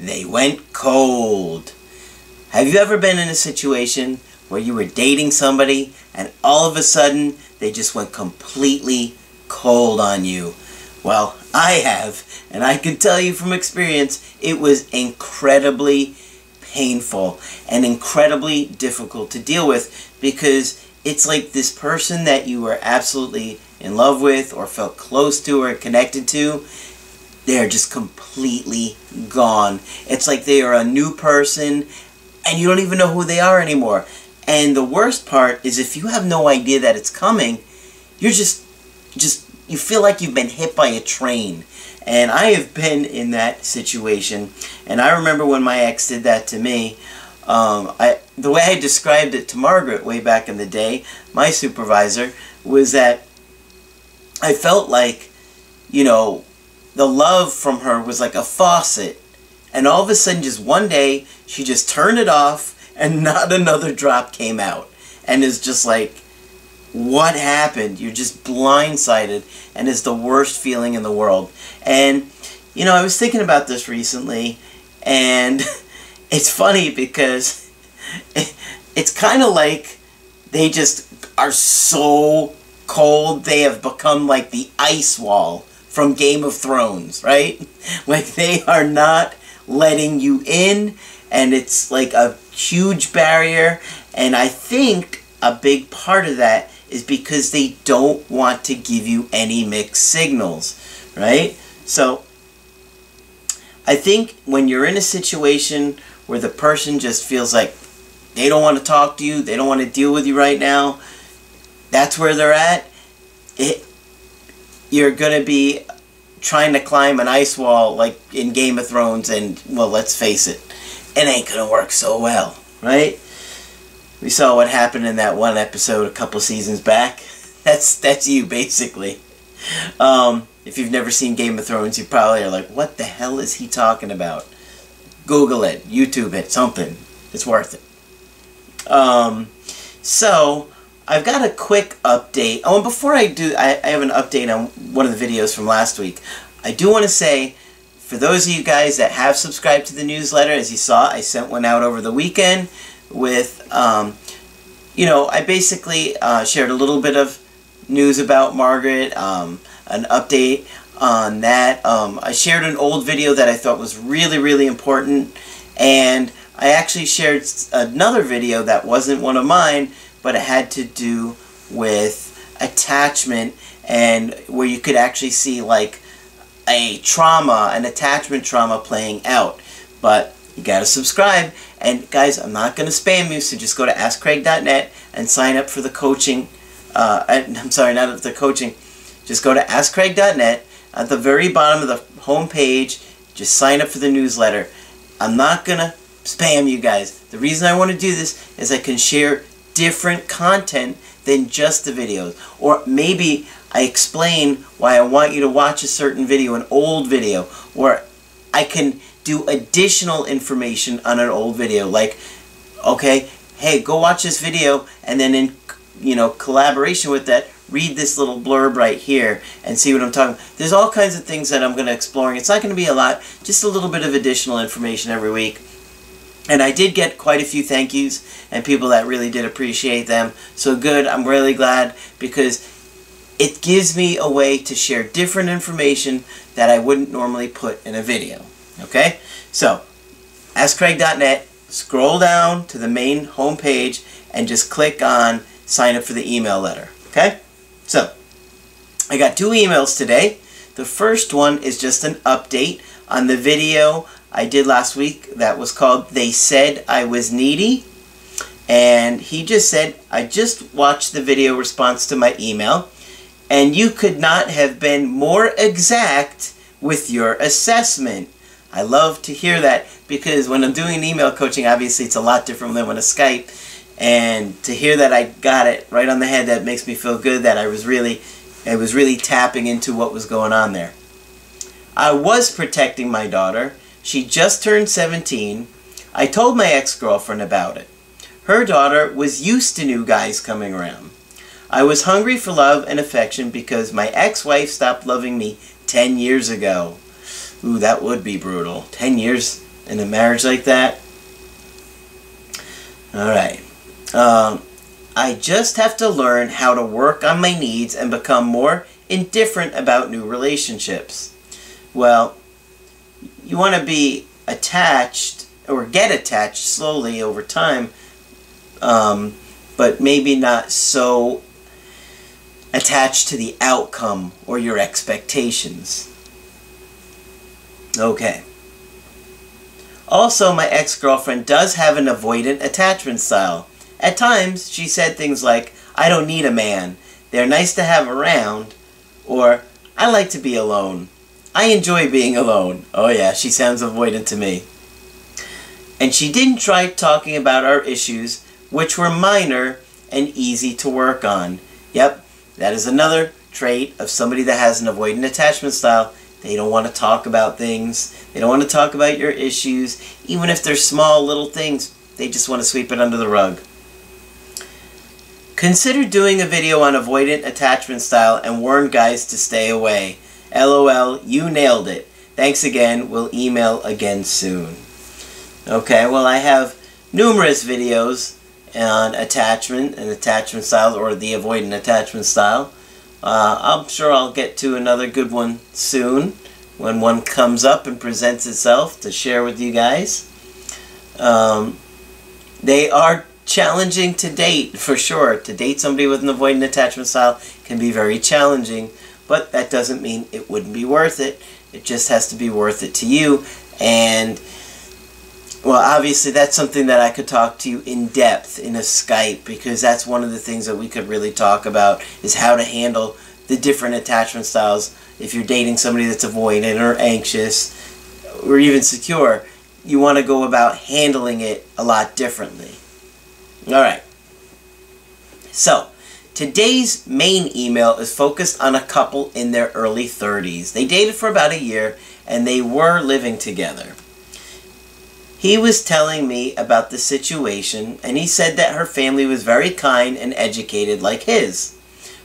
They Went Cold. Have you ever been in a situation where you were dating somebody and all of a sudden they just went completely cold on you? Well, I have, and I can tell you from experience, it was incredibly painful and incredibly difficult to deal with because it's like this person that you were absolutely in love with or felt close to or connected to, they're just completely gone. It's like they are a new person and you don't even know who they are anymore. And the worst part is if you have no idea that it's coming, you're just just you feel like you've been hit by a train. And I have been in that situation. And I remember when my ex did that to me. Um, I, the way I described it to Margaret way back in the day, my supervisor, was that I felt like, you know, the love from her was like a faucet. And all of a sudden, just one day, she just turned it off and not another drop came out. And it's just like, what happened? You're just blindsided and it's the worst feeling in the world. And, you know, I was thinking about this recently and it's funny because it's kind of like they just are so cold they have become like the ice wall from Game of Thrones, right? Like they are not letting you in and it's like a huge barrier and I think a big part of that is because they don't want to give you any mixed signals, right? So I think when you're in a situation where the person just feels like they don't want to talk to you, they don't want to deal with you right now, that's where they're at. It, you're going to be trying to climb an ice wall like in Game of Thrones and, well, let's face it, it ain't going to work so well, right? We saw what happened in that one episode a couple seasons back. That's that's you basically. Um, if you've never seen Game of Thrones, you probably are like, "What the hell is he talking about?" Google it, YouTube it, something. It's worth it. Um, so I've got a quick update. Oh, and before I do, I, I have an update on one of the videos from last week. I do want to say, for those of you guys that have subscribed to the newsletter, as you saw, I sent one out over the weekend with, um, you know, I basically uh, shared a little bit of news about Margaret, um, an update on that. Um, I shared an old video that I thought was really, really important, and I actually shared another video that wasn't one of mine, but it had to do with attachment and where you could actually see like a trauma, an attachment trauma playing out. But you gotta subscribe. And guys, I'm not gonna spam you, so just go to AskCraig.net and sign up for the coaching. Uh, I'm sorry, not the coaching. Just go to AskCraig.net. At the very bottom of the home page, just sign up for the newsletter. I'm not gonna spam you guys. The reason I want to do this is I can share different content than just the videos. Or maybe I explain why I want you to watch a certain video, an old video, or I can do additional information on an old video. Like, okay, hey, go watch this video, and then in you know collaboration with that, read this little blurb right here and see what I'm talking about. There's all kinds of things that I'm going to exploring. It's not going to be a lot, just a little bit of additional information every week. And I did get quite a few thank yous and people that really did appreciate them. So good, I'm really glad because it gives me a way to share different information that I wouldn't normally put in a video. Okay? So, AskCraig.net, scroll down to the main home page and just click on sign up for the email letter. Okay? So, I got two emails today. The first one is just an update on the video I did last week that was called They Said I Was Needy. And he just said, I just watched the video response to my email, and you could not have been more exact with your assessment. I love to hear that because when I'm doing email coaching, obviously it's a lot different than when a Skype. And to hear that I got it right on the head, that makes me feel good that I was really, I was really tapping into what was going on there. I was protecting my daughter. She just turned 17. I told my ex-girlfriend about it. Her daughter was used to new guys coming around. I was hungry for love and affection because my ex-wife stopped loving me 10 years ago. Ooh, that would be brutal. 10 years in a marriage like that? Alright. Um, I just have to learn how to work on my needs and become more indifferent about new relationships. Well, you want to be attached or get attached slowly over time, um, but maybe not so attached to the outcome or your expectations. Okay. Also, my ex-girlfriend does have an avoidant attachment style. At times, she said things like, I don't need a man, they're nice to have around, or I like to be alone. I enjoy being alone. Oh yeah, she sounds avoidant to me. And she didn't try talking about our issues, which were minor and easy to work on. Yep, that is another trait of somebody that has an avoidant attachment style. They don't want to talk about things. They don't want to talk about your issues. Even if they're small little things, they just want to sweep it under the rug. Consider doing a video on avoidant attachment style and warn guys to stay away. LOL, you nailed it. Thanks again. We'll email again soon. Okay, well I have numerous videos on attachment and attachment style or the avoidant attachment style. Uh, I'm sure I'll get to another good one soon when one comes up and presents itself to share with you guys. Um, they are challenging to date for sure. To date somebody with an avoidant attachment style can be very challenging, but that doesn't mean it wouldn't be worth it. It just has to be worth it to you and well, obviously, that's something that I could talk to you in depth in a Skype because that's one of the things that we could really talk about is how to handle the different attachment styles. If you're dating somebody that's avoidant or anxious or even secure, you want to go about handling it a lot differently. All right. So, today's main email is focused on a couple in their early 30s. They dated for about a year and they were living together. He was telling me about the situation, and he said that her family was very kind and educated like his.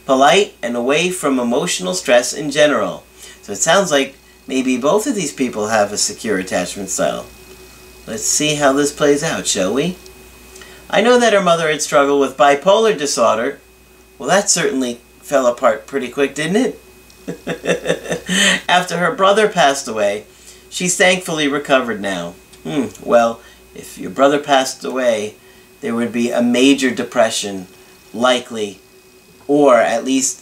Polite and away from emotional stress in general. So it sounds like maybe both of these people have a secure attachment style. Let's see how this plays out, shall we? I know that her mother had struggled with bipolar disorder. Well, that certainly fell apart pretty quick, didn't it? After her brother passed away, she's thankfully recovered now. Hmm, well, if your brother passed away, there would be a major depression, likely, or at least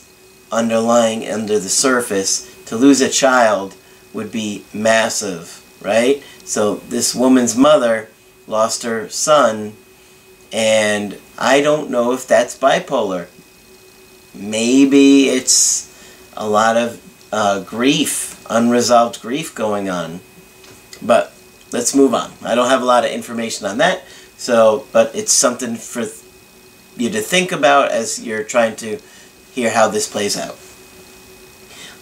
underlying under the surface. To lose a child would be massive, right? So this woman's mother lost her son, and I don't know if that's bipolar. Maybe it's a lot of uh, grief, unresolved grief going on. But let's move on. I don't have a lot of information on that, so but it's something for you to think about as you're trying to hear how this plays out.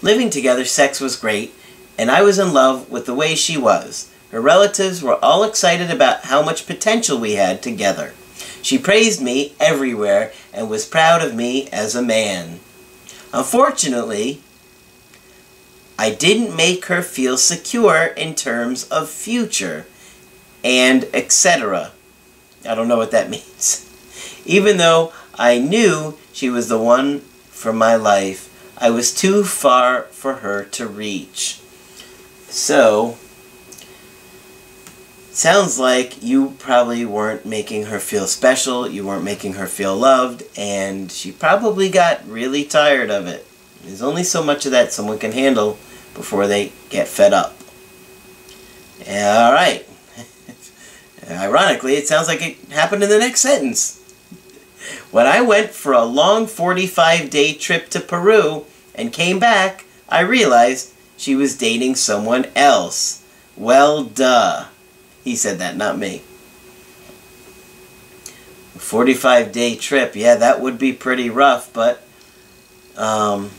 Living together, sex was great, and I was in love with the way she was. Her relatives were all excited about how much potential we had together. She praised me everywhere and was proud of me as a man. Unfortunately, I didn't make her feel secure in terms of future and etc. I don't know what that means. Even though I knew she was the one for my life, I was too far for her to reach. So, sounds like you probably weren't making her feel special, you weren't making her feel loved, and she probably got really tired of it. There's only so much of that someone can handle before they get fed up. All right. Ironically, it sounds like it happened in the next sentence. When I went for a long 45 day trip to Peru and came back, I realized she was dating someone else. Well, duh. He said that, not me. 45 day trip, yeah, that would be pretty rough, but um,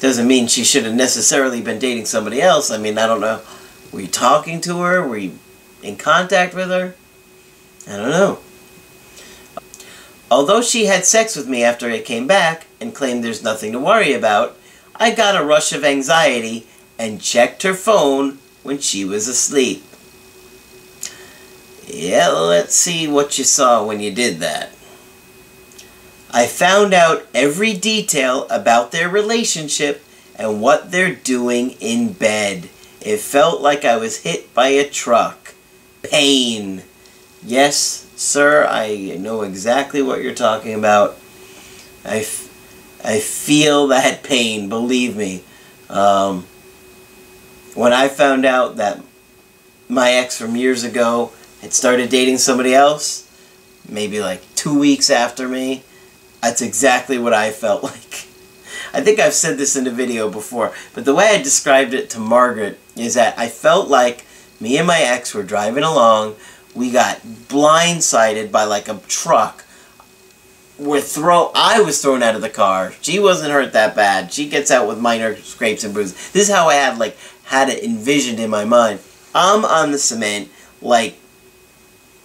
doesn't mean she should have necessarily been dating somebody else. I mean, I don't know. Were you talking to her? Were you in contact with her? I don't know. Although she had sex with me after I came back and claimed there's nothing to worry about, I got a rush of anxiety and checked her phone when she was asleep. Yeah, let's see what you saw when you did that. I found out every detail about their relationship and what they're doing in bed. It felt like I was hit by a truck. Pain. Yes, sir, I know exactly what you're talking about. I, I feel that pain, believe me. Um, when I found out that my ex from years ago had started dating somebody else, maybe like two weeks after me, that's exactly what I felt like. I think I've said this in a video before, but the way I described it to Margaret is that I felt like me and my ex were driving along, we got blindsided by like a truck. We're throw I was thrown out of the car. She wasn't hurt that bad. She gets out with minor scrapes and bruises. This is how I had like had it envisioned in my mind. I'm on the cement, like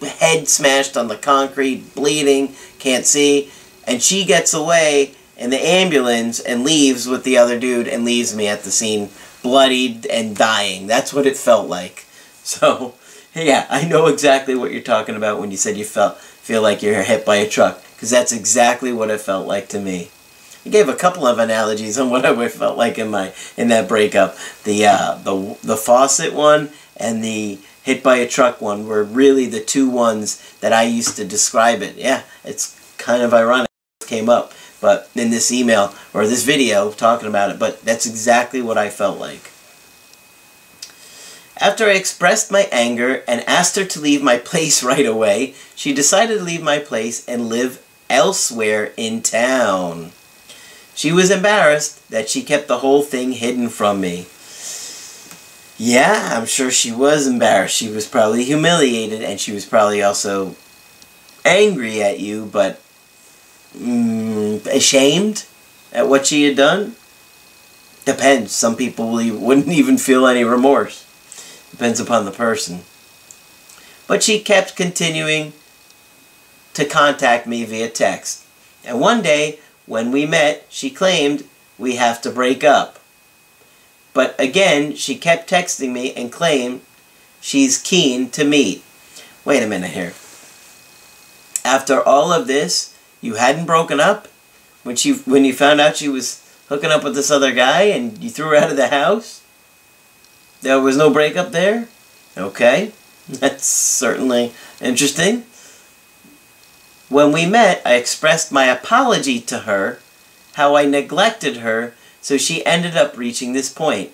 head smashed on the concrete, bleeding, can't see and she gets away in the ambulance and leaves with the other dude and leaves me at the scene bloodied and dying. That's what it felt like. So, yeah, I know exactly what you're talking about when you said you felt feel like you're hit by a truck because that's exactly what it felt like to me. I gave a couple of analogies on what I felt like in my in that breakup. The uh, the the faucet one and the hit by a truck one were really the two ones that I used to describe it. Yeah, it's kind of ironic came up but in this email or this video talking about it, but that's exactly what I felt like. After I expressed my anger and asked her to leave my place right away, she decided to leave my place and live elsewhere in town. She was embarrassed that she kept the whole thing hidden from me. Yeah, I'm sure she was embarrassed. She was probably humiliated and she was probably also angry at you, but mm, ashamed at what she had done? Depends. Some people wouldn't even feel any remorse. Depends upon the person. But she kept continuing to contact me via text. And one day, when we met, she claimed we have to break up. But again, she kept texting me and claimed she's keen to meet. Wait a minute here. After all of this, you hadn't broken up when she when you found out she was hooking up with this other guy and you threw her out of the house? There was no breakup there? Okay. That's certainly interesting. When we met, I expressed my apology to her, how I neglected her, so she ended up reaching this point.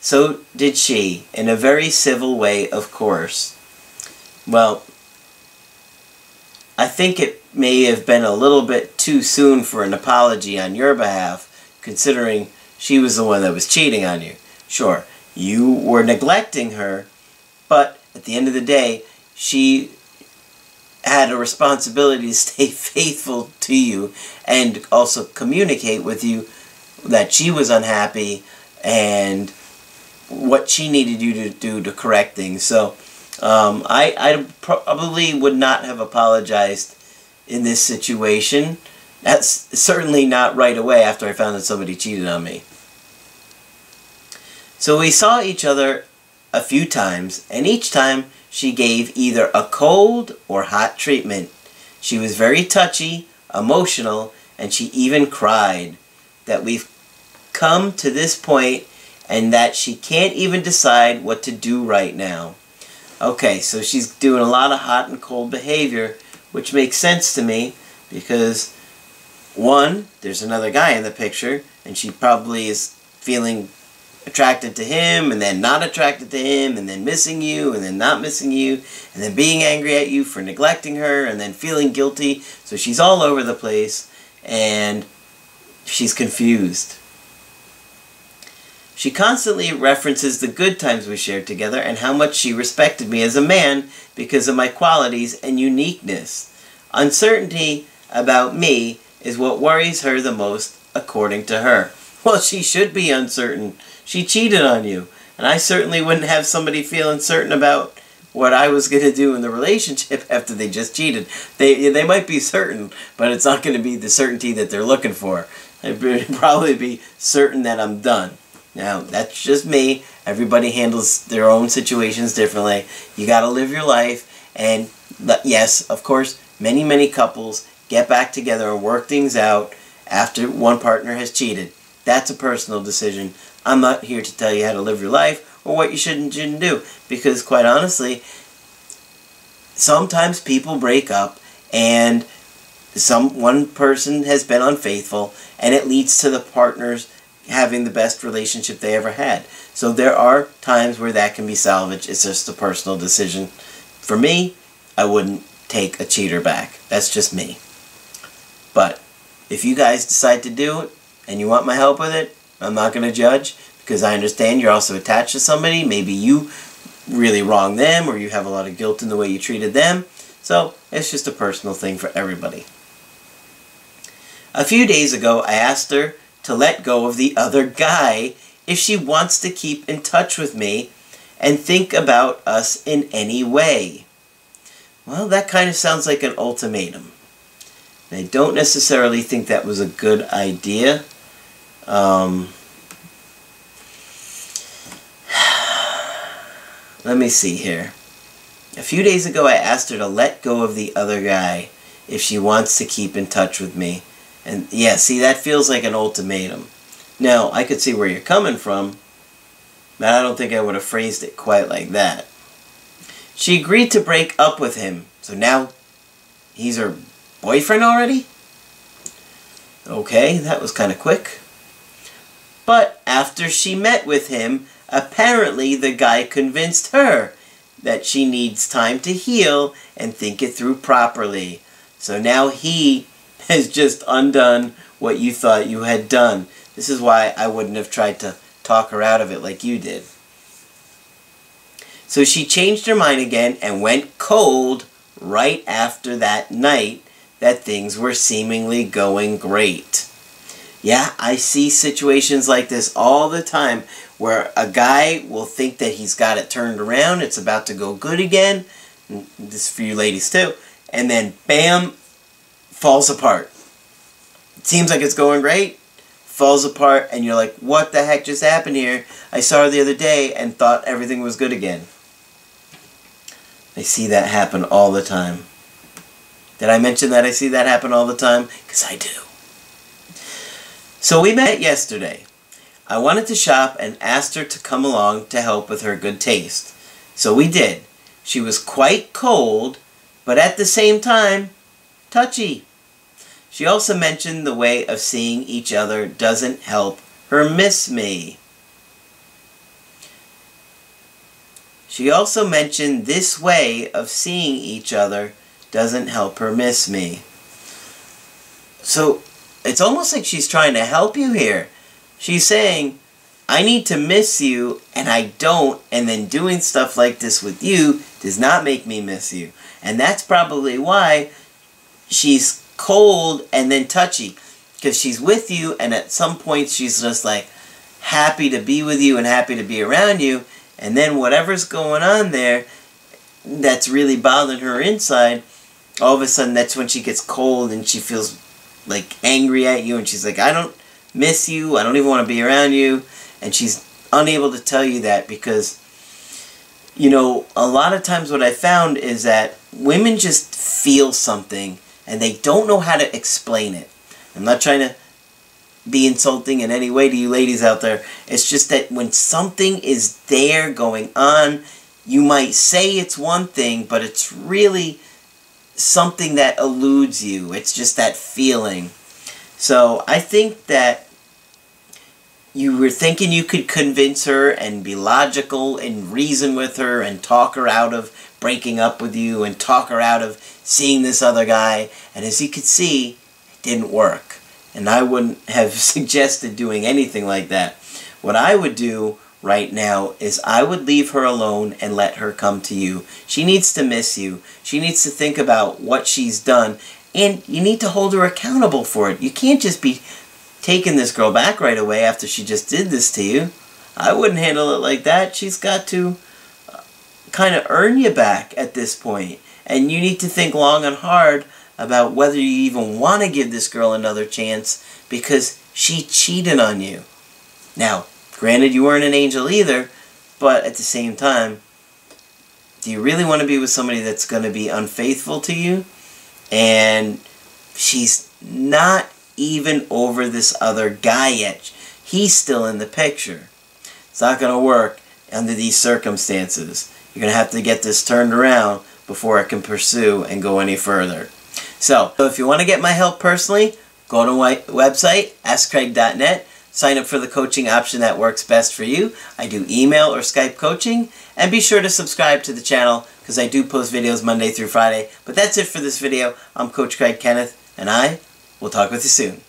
So did she, in a very civil way, of course. Well, I think it may have been a little bit too soon for an apology on your behalf, considering she was the one that was cheating on you. Sure, you were neglecting her, but at the end of the day, she had a responsibility to stay faithful to you and also communicate with you that she was unhappy and what she needed you to do to correct things. So um, I, I probably would not have apologized in this situation. That's certainly not right away after I found that somebody cheated on me. So we saw each other a few times, and each time she gave either a cold or hot treatment. She was very touchy, emotional, and she even cried. That we've come to this point and that she can't even decide what to do right now. Okay, so she's doing a lot of hot and cold behavior, which makes sense to me because, one, there's another guy in the picture, and she probably is feeling attracted to him, and then not attracted to him, and then missing you, and then not missing you, and then being angry at you for neglecting her, and then feeling guilty. So she's all over the place, and she's confused. She constantly references the good times we shared together and how much she respected me as a man because of my qualities and uniqueness. Uncertainty about me is what worries her the most, according to her. Well, she should be uncertain. She cheated on you. And I certainly wouldn't have somebody feel uncertain about what I was going to do in the relationship after they just cheated. They, they might be certain, but it's not going to be the certainty that they're looking for. It'd probably be certain that I'm done. Now, that's just me. Everybody handles their own situations differently. You got to live your life. And yes, of course, many, many couples get back together and work things out after one partner has cheated. That's a personal decision. I'm not here to tell you how to live your life or what you should and shouldn't do. Because quite honestly, sometimes people break up and some one person has been unfaithful and it leads to the partners having the best relationship they ever had. So there are times where that can be salvaged. It's just a personal decision. For me, I wouldn't take a cheater back. That's just me. But if you guys decide to do it, and you want my help with it, I'm not going to judge because I understand you're also attached to somebody. Maybe you really wronged them or you have a lot of guilt in the way you treated them. So it's just a personal thing for everybody. A few days ago, I asked her to let go of the other guy if she wants to keep in touch with me and think about us in any way. Well, that kind of sounds like an ultimatum. I don't necessarily think that was a good idea. Um, let me see here. A few days ago, I asked her to let go of the other guy if she wants to keep in touch with me. And yeah, see, that feels like an ultimatum. Now, I could see where you're coming from, but I don't think I would have phrased it quite like that. She agreed to break up with him, so now he's her boyfriend already? Okay, that was kind of quick. But after she met with him, apparently the guy convinced her that she needs time to heal and think it through properly. So now he has just undone what you thought you had done. This is why I wouldn't have tried to talk her out of it like you did. So she changed her mind again and went cold right after that night that things were seemingly going great. Yeah, I see situations like this all the time where a guy will think that he's got it turned around, it's about to go good again. This for you ladies too. And then bam, falls apart. It seems like it's going great, falls apart, and you're like, what the heck just happened here? I saw her the other day and thought everything was good again. I see that happen all the time. Did I mention that I see that happen all the time? Because I do. So we met yesterday. I wanted to shop and asked her to come along to help with her good taste. So we did. She was quite cold, but at the same time, touchy. She also mentioned the way of seeing each other doesn't help her miss me. She also mentioned this way of seeing each other doesn't help her miss me. So it's almost like she's trying to help you here. She's saying, I need to miss you, and I don't, and then doing stuff like this with you does not make me miss you. And that's probably why she's cold and then touchy. Because she's with you, and at some point she's just like happy to be with you and happy to be around you. And then whatever's going on there that's really bothering her inside, all of a sudden that's when she gets cold and she feels like angry at you and she's like, I don't miss you, I don't even want to be around you. And she's unable to tell you that because, you know, a lot of times what I found is that women just feel something and they don't know how to explain it. I'm not trying to be insulting in any way to you ladies out there. It's just that when something is there going on, you might say it's one thing, but it's really something that eludes you. It's just that feeling. So I think that you were thinking you could convince her and be logical and reason with her and talk her out of breaking up with you and talk her out of seeing this other guy. And as you could see, it didn't work. And I wouldn't have suggested doing anything like that. what I would do right now is I would leave her alone and let her come to you. She needs to miss you. She needs to think about what she's done. And you need to hold her accountable for it. You can't just be taking this girl back right away after she just did this to you. I wouldn't handle it like that. She's got to uh, kind of earn you back at this point. And you need to think long and hard about whether you even want to give this girl another chance because she cheated on you. Now, granted, you weren't an angel either, but at the same time, do you really want to be with somebody that's going to be unfaithful to you? And she's not even over this other guy yet. He's still in the picture. It's not going to work under these circumstances. You're going to have to get this turned around before I can pursue and go any further. So, if you want to get my help personally, go to my website, askcraig.net, sign up for the coaching option that works best for you. I do email or Skype coaching, and be sure to subscribe to the channel because I do post videos Monday through Friday. But that's it for this video. I'm Coach Craig Kenneth, and I will talk with you soon.